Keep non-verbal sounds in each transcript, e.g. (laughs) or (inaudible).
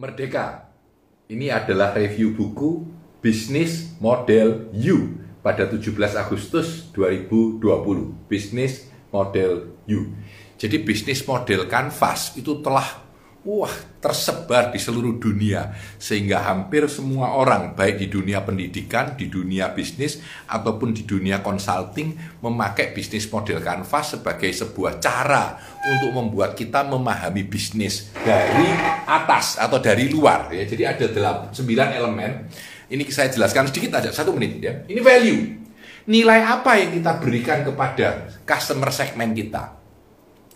Merdeka. Ini adalah review buku Bisnis Model U pada 17 Agustus 2020. Bisnis Model U. Jadi bisnis model kanvas itu telah wah tersebar di seluruh dunia sehingga hampir semua orang baik di dunia pendidikan, di dunia bisnis ataupun di dunia consulting memakai bisnis model kanvas sebagai sebuah cara untuk membuat kita memahami bisnis dari atas atau dari luar ya. Jadi ada dalam 9 elemen. Ini saya jelaskan sedikit aja satu menit ya. Ini value. Nilai apa yang kita berikan kepada customer segmen kita?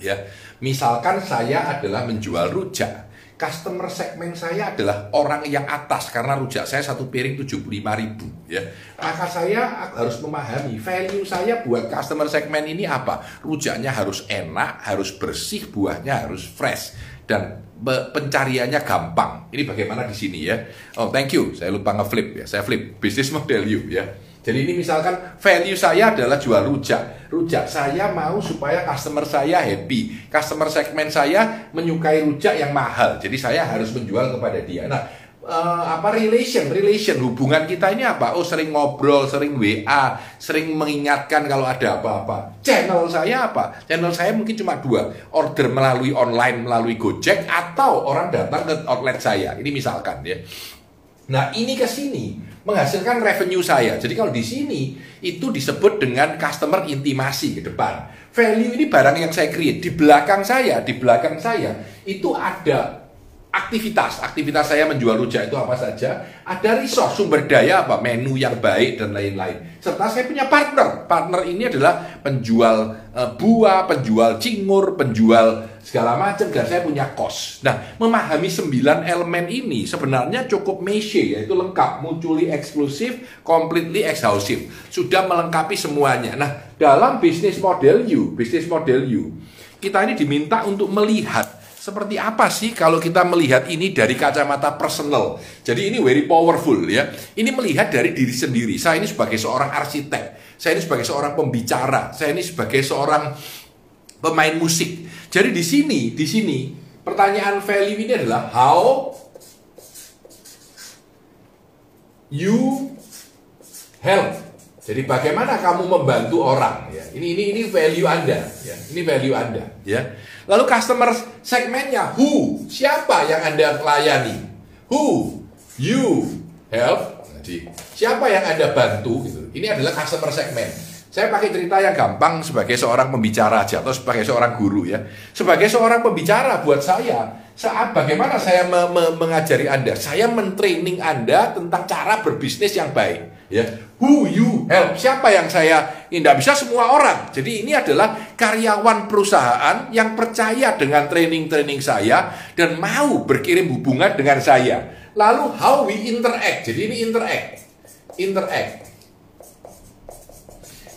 Ya, misalkan saya adalah menjual rujak. Customer segmen saya adalah orang yang atas karena rujak saya satu piring 75 ribu ya. Maka saya harus memahami value saya buat customer segmen ini apa. Rujaknya harus enak, harus bersih, buahnya harus fresh dan pencariannya gampang. Ini bagaimana di sini ya. Oh, thank you. Saya lupa ngeflip ya. Saya flip business model you ya. Jadi ini misalkan value saya adalah jual rujak. Rujak saya mau supaya customer saya happy. Customer segmen saya menyukai rujak yang mahal. Jadi saya harus menjual kepada dia. Nah, uh, apa relation? Relation. Hubungan kita ini apa? Oh sering ngobrol sering WA sering mengingatkan kalau ada apa-apa. Channel saya apa? Channel saya mungkin cuma dua. Order melalui online melalui Gojek atau orang datang ke outlet saya. Ini misalkan ya. Nah ini ke sini menghasilkan revenue saya. Jadi kalau di sini itu disebut dengan customer intimasi ke depan. Value ini barang yang saya create. Di belakang saya, di belakang saya itu ada aktivitas. Aktivitas saya menjual rujak itu apa saja? Ada resource, sumber daya apa? Menu yang baik dan lain-lain. Serta saya punya partner. Partner ini adalah penjual uh, buah, penjual cingur, penjual segala macam dan saya punya kos. Nah, memahami sembilan elemen ini sebenarnya cukup meshe yaitu lengkap, mutually eksklusif, completely exhaustive. Sudah melengkapi semuanya. Nah, dalam bisnis model you, bisnis model you, kita ini diminta untuk melihat seperti apa sih kalau kita melihat ini dari kacamata personal. Jadi ini very powerful ya. Ini melihat dari diri sendiri. Saya ini sebagai seorang arsitek, saya ini sebagai seorang pembicara, saya ini sebagai seorang pemain musik. Jadi di sini, di sini pertanyaan value ini adalah how you help. Jadi bagaimana kamu membantu orang ya. Ini ini ini value Anda ya. Ini value Anda ya. Lalu customer segmennya who? Siapa yang Anda layani? Who you help? Jadi siapa yang Anda bantu gitu. Ini adalah customer segmen. Saya pakai cerita yang gampang sebagai seorang pembicara aja atau sebagai seorang guru ya. Sebagai seorang pembicara buat saya, saat bagaimana saya me me mengajari Anda? Saya mentraining Anda tentang cara berbisnis yang baik ya. Who you help? Siapa yang saya ini tidak bisa semua orang. Jadi ini adalah karyawan perusahaan yang percaya dengan training-training saya dan mau berkirim hubungan dengan saya. Lalu how we interact. Jadi ini interact. Interact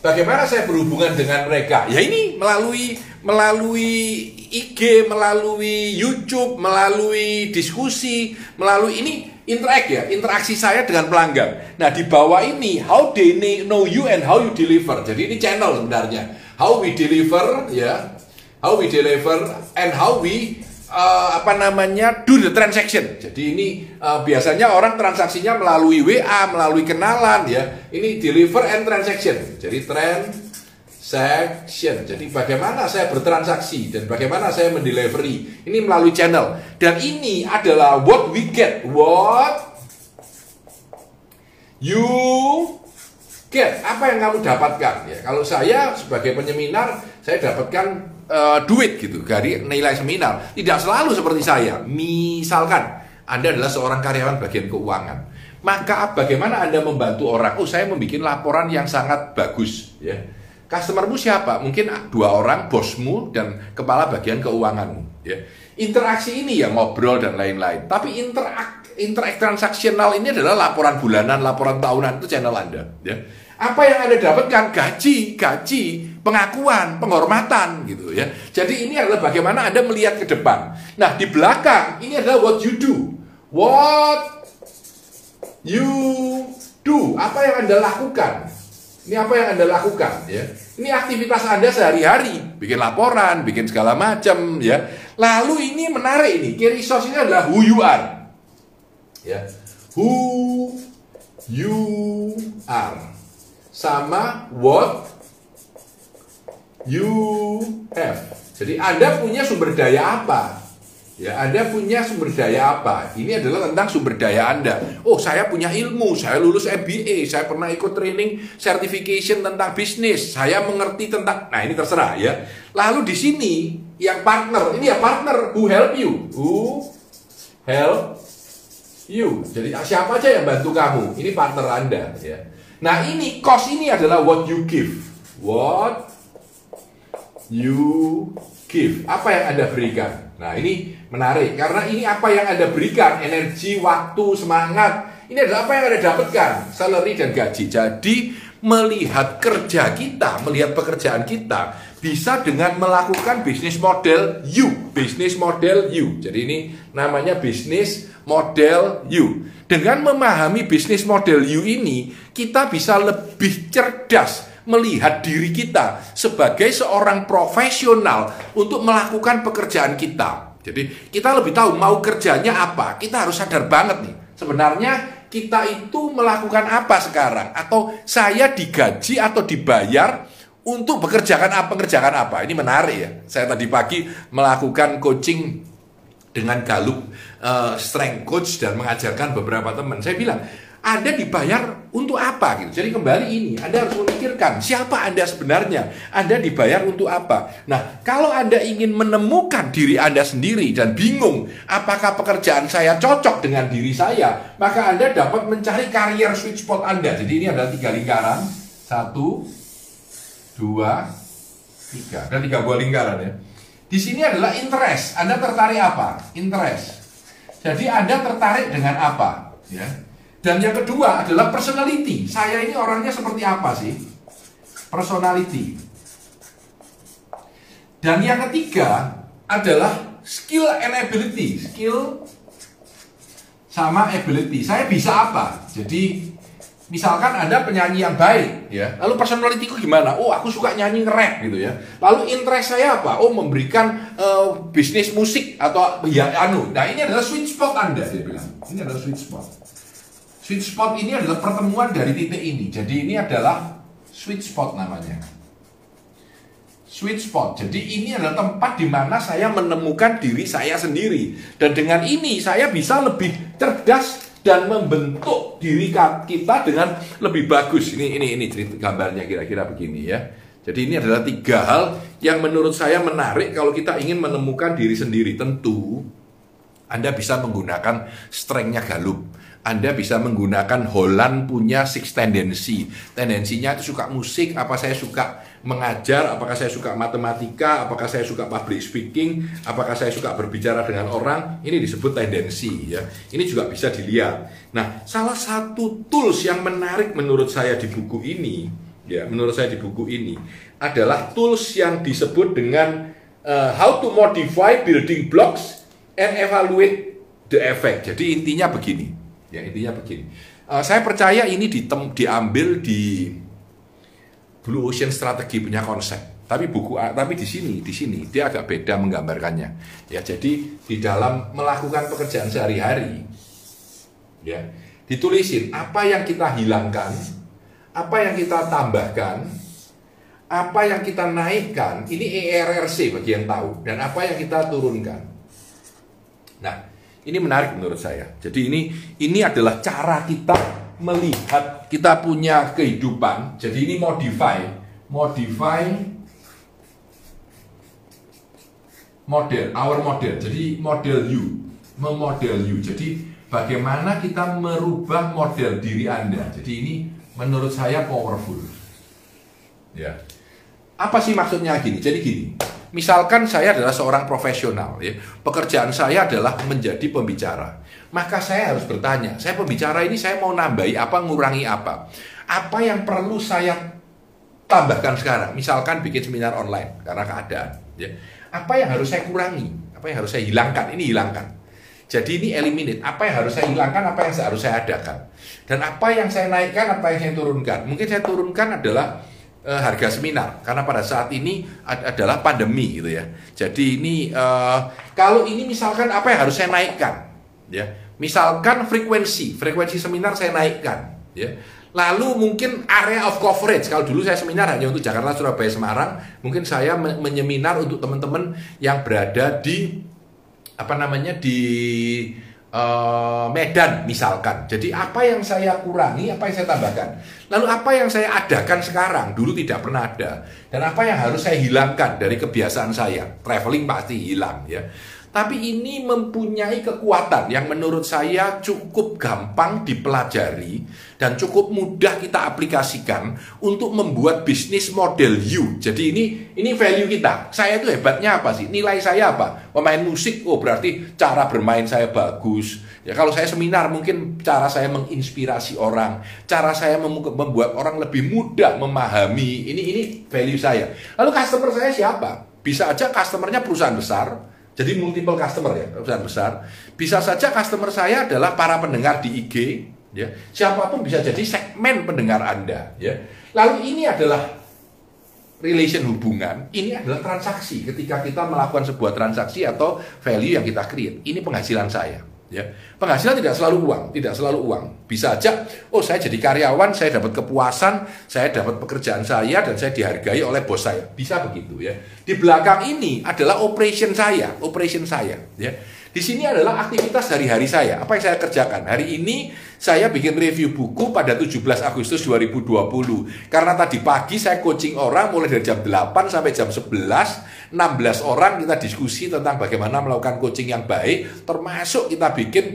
Bagaimana saya berhubungan dengan mereka? Ya ini melalui melalui IG, melalui YouTube, melalui diskusi, melalui ini interact ya, interaksi saya dengan pelanggan. Nah, di bawah ini how they know you and how you deliver. Jadi ini channel sebenarnya. How we deliver ya, how we deliver and how we uh, apa namanya do the transaction. Jadi ini uh, biasanya orang transaksinya melalui WA, melalui kenalan ya. Ini deliver and transaction. Jadi transaction. Jadi bagaimana saya bertransaksi dan bagaimana saya mendelivery. Ini melalui channel. Dan ini adalah what we get. What you get. Apa yang kamu dapatkan ya. Kalau saya sebagai penyeminar, saya dapatkan uh, duit gitu dari nilai seminar. Tidak selalu seperti saya. Misalkan Anda adalah seorang karyawan bagian keuangan, maka bagaimana Anda membantu orang? Oh, saya membuat laporan yang sangat bagus, ya. Customermu siapa? Mungkin dua orang, bosmu dan kepala bagian keuanganmu, ya. Interaksi ini ya ngobrol dan lain-lain. Tapi interak interak transaksional ini adalah laporan bulanan, laporan tahunan itu channel Anda, ya. Apa yang Anda dapatkan? Gaji, gaji, pengakuan, penghormatan gitu ya. Jadi ini adalah bagaimana Anda melihat ke depan. Nah, di belakang ini adalah what you do. What you do. Apa yang Anda lakukan? Ini apa yang Anda lakukan ya. Ini aktivitas Anda sehari-hari, bikin laporan, bikin segala macam ya. Lalu ini menarik ini, key resource ini adalah who you are. ya. Who you are sama what you have. Jadi Anda punya sumber daya apa? Ya, Anda punya sumber daya apa? Ini adalah tentang sumber daya Anda. Oh, saya punya ilmu, saya lulus MBA, saya pernah ikut training certification tentang bisnis, saya mengerti tentang Nah, ini terserah ya. Lalu di sini yang partner, ini ya partner who help you. Who help you. Jadi siapa aja yang bantu kamu? Ini partner Anda ya. Nah, ini cost ini adalah what you give. What you give. Apa yang Anda berikan? Nah, ini menarik karena ini apa yang Anda berikan, energi, waktu, semangat. Ini adalah apa yang Anda dapatkan, salary dan gaji. Jadi, melihat kerja kita, melihat pekerjaan kita bisa dengan melakukan bisnis model U, bisnis model U. Jadi ini namanya bisnis model U. Dengan memahami bisnis model U ini, kita bisa lebih cerdas melihat diri kita sebagai seorang profesional untuk melakukan pekerjaan kita. Jadi kita lebih tahu mau kerjanya apa. Kita harus sadar banget nih. Sebenarnya kita itu melakukan apa sekarang atau saya digaji atau dibayar untuk bekerjakan apa pekerjaan apa. Ini menarik ya. Saya tadi pagi melakukan coaching dengan Galup uh, strength coach dan mengajarkan beberapa teman. Saya bilang, anda dibayar untuk apa gitu. Jadi kembali ini Anda harus memikirkan siapa Anda sebenarnya. Anda dibayar untuk apa? Nah, kalau Anda ingin menemukan diri Anda sendiri dan bingung apakah pekerjaan saya cocok dengan diri saya, maka Anda dapat mencari karier sweet spot Anda. Jadi ini adalah tiga lingkaran. Satu, dua, tiga. Ada tiga buah lingkaran ya. Di sini adalah interest. Anda tertarik apa? Interest. Jadi Anda tertarik dengan apa? Ya. Dan yang kedua adalah personality. Saya ini orangnya seperti apa sih? Personality. Dan yang ketiga adalah skill and ability. Skill sama ability. Saya bisa apa? Jadi misalkan ada penyanyi yang baik, ya. Lalu personality ku gimana? Oh, aku suka nyanyi rap gitu ya. Lalu interest saya apa? Oh, memberikan uh, bisnis musik atau ya anu. Nah, ini adalah sweet spot Anda, dia bilang. Ini adalah sweet spot. Sweet spot ini adalah pertemuan dari titik ini. Jadi ini adalah sweet spot namanya. Sweet spot. Jadi ini adalah tempat di mana saya menemukan diri saya sendiri. Dan dengan ini saya bisa lebih cerdas dan membentuk diri kita dengan lebih bagus. Ini ini ini gambarnya kira-kira begini ya. Jadi ini adalah tiga hal yang menurut saya menarik kalau kita ingin menemukan diri sendiri. Tentu Anda bisa menggunakan strengthnya Galup anda bisa menggunakan Holland punya six tendency. Tendensinya itu suka musik, apa saya suka mengajar, apakah saya suka matematika, apakah saya suka public speaking, apakah saya suka berbicara dengan orang, ini disebut tendensi ya. Ini juga bisa dilihat. Nah, salah satu tools yang menarik menurut saya di buku ini, ya, menurut saya di buku ini adalah tools yang disebut dengan uh, how to modify building blocks and evaluate the effect. Jadi intinya begini Ya intinya begini. Uh, saya percaya ini ditem, diambil di Blue Ocean Strategi punya konsep. Tapi buku tapi di sini di sini dia agak beda menggambarkannya. Ya jadi di dalam melakukan pekerjaan sehari-hari ya ditulisin apa yang kita hilangkan, apa yang kita tambahkan, apa yang kita naikkan, ini ERRC bagi yang tahu dan apa yang kita turunkan. Nah, ini menarik menurut saya. Jadi ini ini adalah cara kita melihat kita punya kehidupan. Jadi ini modify, modify model, our model. Jadi model you, memodel you. Jadi bagaimana kita merubah model diri Anda. Jadi ini menurut saya powerful. Ya. Apa sih maksudnya gini? Jadi gini. Misalkan saya adalah seorang profesional, ya, pekerjaan saya adalah menjadi pembicara. Maka saya harus bertanya, saya pembicara ini saya mau nambahi apa, ngurangi apa? Apa yang perlu saya tambahkan sekarang? Misalkan bikin seminar online karena keadaan, ya. Apa yang harus saya kurangi? Apa yang harus saya hilangkan? Ini hilangkan. Jadi ini eliminate. Apa yang harus saya hilangkan, apa yang harus saya adakan. Dan apa yang saya naikkan, apa yang saya turunkan. Mungkin saya turunkan adalah uh, harga seminar karena pada saat ini ad adalah pandemi gitu ya. Jadi ini uh, kalau ini misalkan apa yang harus saya naikkan ya Misalkan frekuensi, frekuensi seminar saya naikkan, ya. Lalu mungkin area of coverage. Kalau dulu saya seminar hanya untuk Jakarta, Surabaya, Semarang, mungkin saya menyeminar untuk teman-teman yang berada di apa namanya di uh, Medan misalkan. Jadi apa yang saya kurangi, apa yang saya tambahkan. Lalu apa yang saya adakan sekarang dulu tidak pernah ada dan apa yang harus saya hilangkan dari kebiasaan saya. Traveling pasti hilang ya. Tapi ini mempunyai kekuatan yang menurut saya cukup gampang dipelajari dan cukup mudah kita aplikasikan untuk membuat bisnis model you. Jadi ini ini value kita. Saya itu hebatnya apa sih? Nilai saya apa? Pemain musik, oh berarti cara bermain saya bagus. Ya kalau saya seminar mungkin cara saya menginspirasi orang, cara saya membuat orang lebih mudah memahami. Ini ini value saya. Lalu customer saya siapa? Bisa aja customernya perusahaan besar, jadi multiple customer ya, perusahaan besar. Bisa saja customer saya adalah para pendengar di IG, ya. Siapa pun bisa jadi segmen pendengar Anda, ya. Lalu ini adalah relation hubungan, ini adalah transaksi ketika kita melakukan sebuah transaksi atau value yang kita create. Ini penghasilan saya. Ya, penghasilan tidak selalu uang, tidak selalu uang. Bisa aja, oh saya jadi karyawan, saya dapat kepuasan, saya dapat pekerjaan saya dan saya dihargai oleh bos saya. Bisa begitu ya. Di belakang ini adalah operation saya, operation saya. Ya, di sini adalah aktivitas hari-hari saya. Apa yang saya kerjakan? Hari ini saya bikin review buku pada 17 Agustus 2020. Karena tadi pagi saya coaching orang mulai dari jam 8 sampai jam 11. 16 orang kita diskusi tentang bagaimana melakukan coaching yang baik. Termasuk kita bikin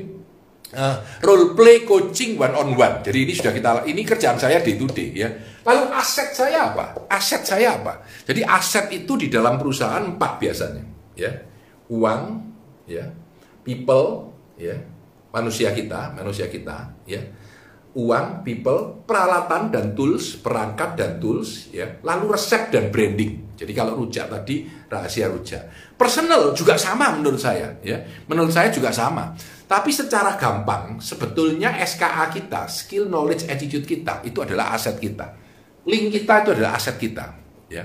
uh, role play coaching one on one. Jadi ini sudah kita ini kerjaan saya day to day ya. Lalu aset saya apa? Aset saya apa? Jadi aset itu di dalam perusahaan empat biasanya ya. Uang ya, people ya manusia kita manusia kita ya. Uang people peralatan dan tools perangkat dan tools ya. Lalu resep dan branding. Jadi kalau rujak tadi rahasia rujak. Personal juga sama menurut saya ya. Menurut saya juga sama. Tapi secara gampang sebetulnya SKA kita skill knowledge attitude kita itu adalah aset kita. Link kita itu adalah aset kita ya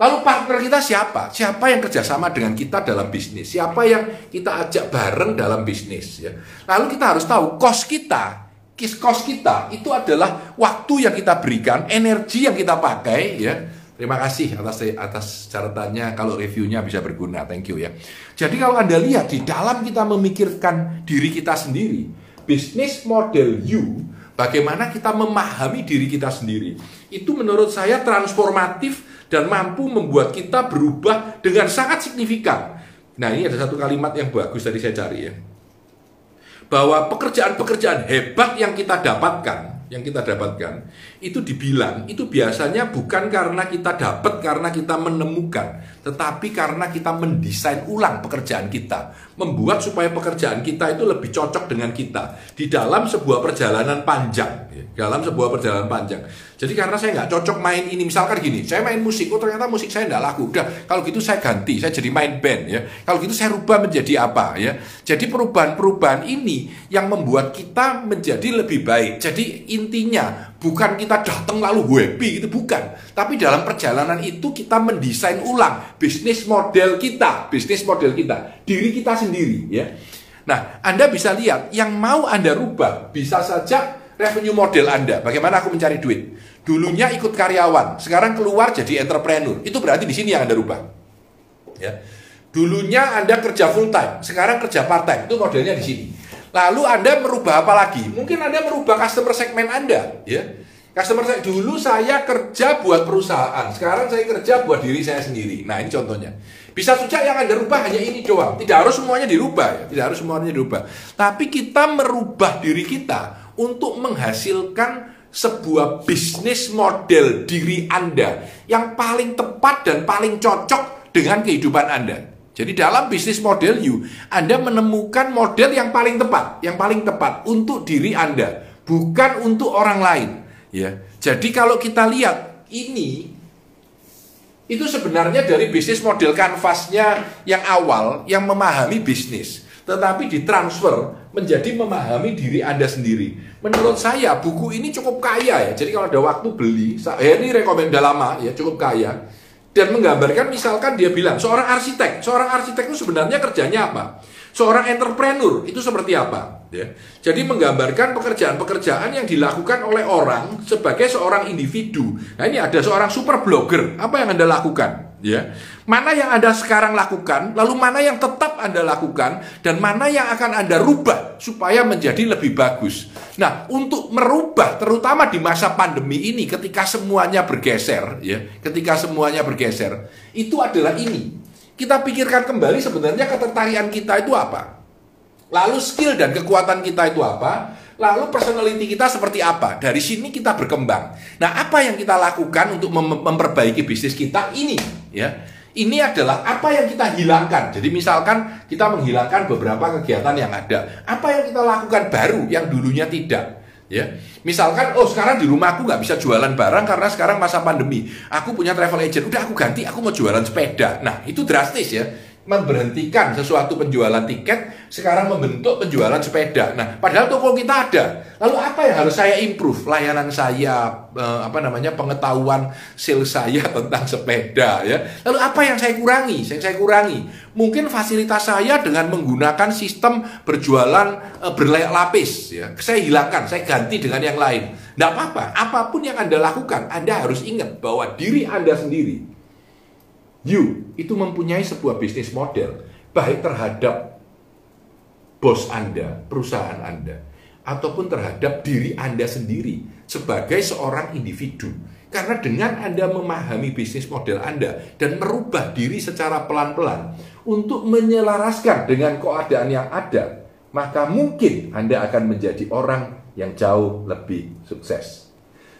Lalu partner kita siapa? Siapa yang kerjasama dengan kita dalam bisnis? Siapa yang kita ajak bareng dalam bisnis? Ya. Lalu kita harus tahu cost kita, cost kita itu adalah waktu yang kita berikan, energi yang kita pakai. Ya. Terima kasih atas atas catatannya. Kalau reviewnya bisa berguna, thank you ya. Jadi kalau anda lihat di dalam kita memikirkan diri kita sendiri, bisnis model you, bagaimana kita memahami diri kita sendiri, itu menurut saya transformatif dan mampu membuat kita berubah dengan sangat signifikan. Nah, ini ada satu kalimat yang bagus tadi saya cari ya. Bahwa pekerjaan-pekerjaan hebat yang kita dapatkan, yang kita dapatkan, itu dibilang itu biasanya bukan karena kita dapat karena kita menemukan, tetapi karena kita mendesain ulang pekerjaan kita, membuat supaya pekerjaan kita itu lebih cocok dengan kita di dalam sebuah perjalanan panjang, ya, dalam sebuah perjalanan panjang. Jadi karena saya nggak cocok main ini, misalkan gini, saya main musik, oh ternyata musik saya nggak laku. Udah, kalau gitu saya ganti, saya jadi main band ya. Kalau gitu saya rubah menjadi apa ya. Jadi perubahan-perubahan ini yang membuat kita menjadi lebih baik. Jadi intinya bukan kita datang lalu happy itu bukan. Tapi dalam perjalanan itu kita mendesain ulang bisnis model kita, bisnis model kita, diri kita sendiri ya. Nah, Anda bisa lihat yang mau Anda rubah bisa saja revenue model Anda. Bagaimana aku mencari duit? Dulunya ikut karyawan, sekarang keluar jadi entrepreneur. Itu berarti di sini yang Anda rubah. Ya. Dulunya Anda kerja full time, sekarang kerja part time. Itu modelnya di sini. Lalu Anda merubah apa lagi? Mungkin Anda merubah customer segmen Anda, ya. Customer saya dulu saya kerja buat perusahaan, sekarang saya kerja buat diri saya sendiri. Nah, ini contohnya. Bisa saja yang Anda rubah hanya ini doang. Tidak harus semuanya dirubah ya, tidak harus semuanya dirubah. Tapi kita merubah diri kita untuk menghasilkan sebuah bisnis model diri Anda yang paling tepat dan paling cocok dengan kehidupan Anda. Jadi dalam bisnis model you, Anda menemukan model yang paling tepat, yang paling tepat untuk diri Anda, bukan untuk orang lain. Ya, jadi kalau kita lihat ini itu sebenarnya dari bisnis model kanvasnya yang awal yang memahami bisnis, tetapi ditransfer menjadi memahami diri Anda sendiri. Menurut saya buku ini cukup kaya ya. Jadi kalau ada waktu beli, saya ini rekomendasi lama ya cukup kaya. Dan menggambarkan misalkan dia bilang seorang arsitek, seorang arsitek itu sebenarnya kerjanya apa? Seorang entrepreneur itu seperti apa? Ya. Jadi menggambarkan pekerjaan-pekerjaan yang dilakukan oleh orang sebagai seorang individu. Nah ini ada seorang super blogger, apa yang anda lakukan? Ya, mana yang anda sekarang lakukan, lalu mana yang tetap anda lakukan, dan mana yang akan anda rubah supaya menjadi lebih bagus. Nah, untuk merubah, terutama di masa pandemi ini, ketika semuanya bergeser, ya, ketika semuanya bergeser, itu adalah ini kita pikirkan kembali sebenarnya ketertarikan kita itu apa. Lalu skill dan kekuatan kita itu apa? Lalu personality kita seperti apa? Dari sini kita berkembang. Nah, apa yang kita lakukan untuk mem memperbaiki bisnis kita ini, ya? Ini adalah apa yang kita hilangkan. Jadi misalkan kita menghilangkan beberapa kegiatan yang ada. Apa yang kita lakukan baru yang dulunya tidak ya misalkan oh sekarang di rumah aku nggak bisa jualan barang karena sekarang masa pandemi aku punya travel agent udah aku ganti aku mau jualan sepeda nah itu drastis ya memberhentikan sesuatu penjualan tiket sekarang membentuk penjualan sepeda. Nah, padahal toko kita ada. Lalu apa yang harus saya improve? Layanan saya, eh, apa namanya pengetahuan sales saya (laughs) tentang sepeda ya. Lalu apa yang saya kurangi? Yang saya kurangi mungkin fasilitas saya dengan menggunakan sistem berjualan eh, berlayak lapis ya. Saya hilangkan, saya ganti dengan yang lain. Tidak apa-apa, apa pun yang Anda lakukan, Anda harus ingat bahwa diri Anda sendiri You itu mempunyai sebuah bisnis model baik terhadap bos Anda, perusahaan Anda, ataupun terhadap diri Anda sendiri sebagai seorang individu. Karena dengan Anda memahami bisnis model Anda dan merubah diri secara pelan-pelan untuk menyelaraskan dengan keadaan yang ada, maka mungkin Anda akan menjadi orang yang jauh lebih sukses.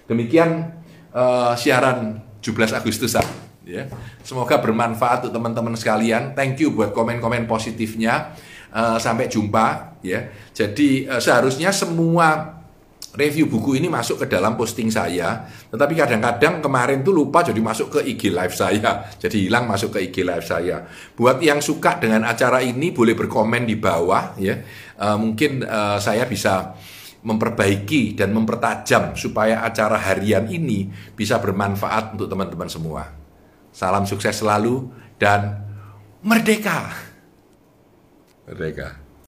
Demikian uh, siaran 17 Agustusan ya. Semoga bermanfaat untuk teman-teman sekalian. Thank you buat komen-komen positifnya. Uh, sampai jumpa ya. Jadi uh, seharusnya semua review buku ini masuk ke dalam posting saya, tetapi kadang-kadang kemarin tuh lupa jadi masuk ke IG live saya, jadi hilang masuk ke IG live saya. Buat yang suka dengan acara ini boleh berkomen di bawah ya, uh, mungkin uh, saya bisa memperbaiki dan mempertajam supaya acara harian ini bisa bermanfaat untuk teman-teman semua. Salam sukses selalu dan merdeka. Merdeka.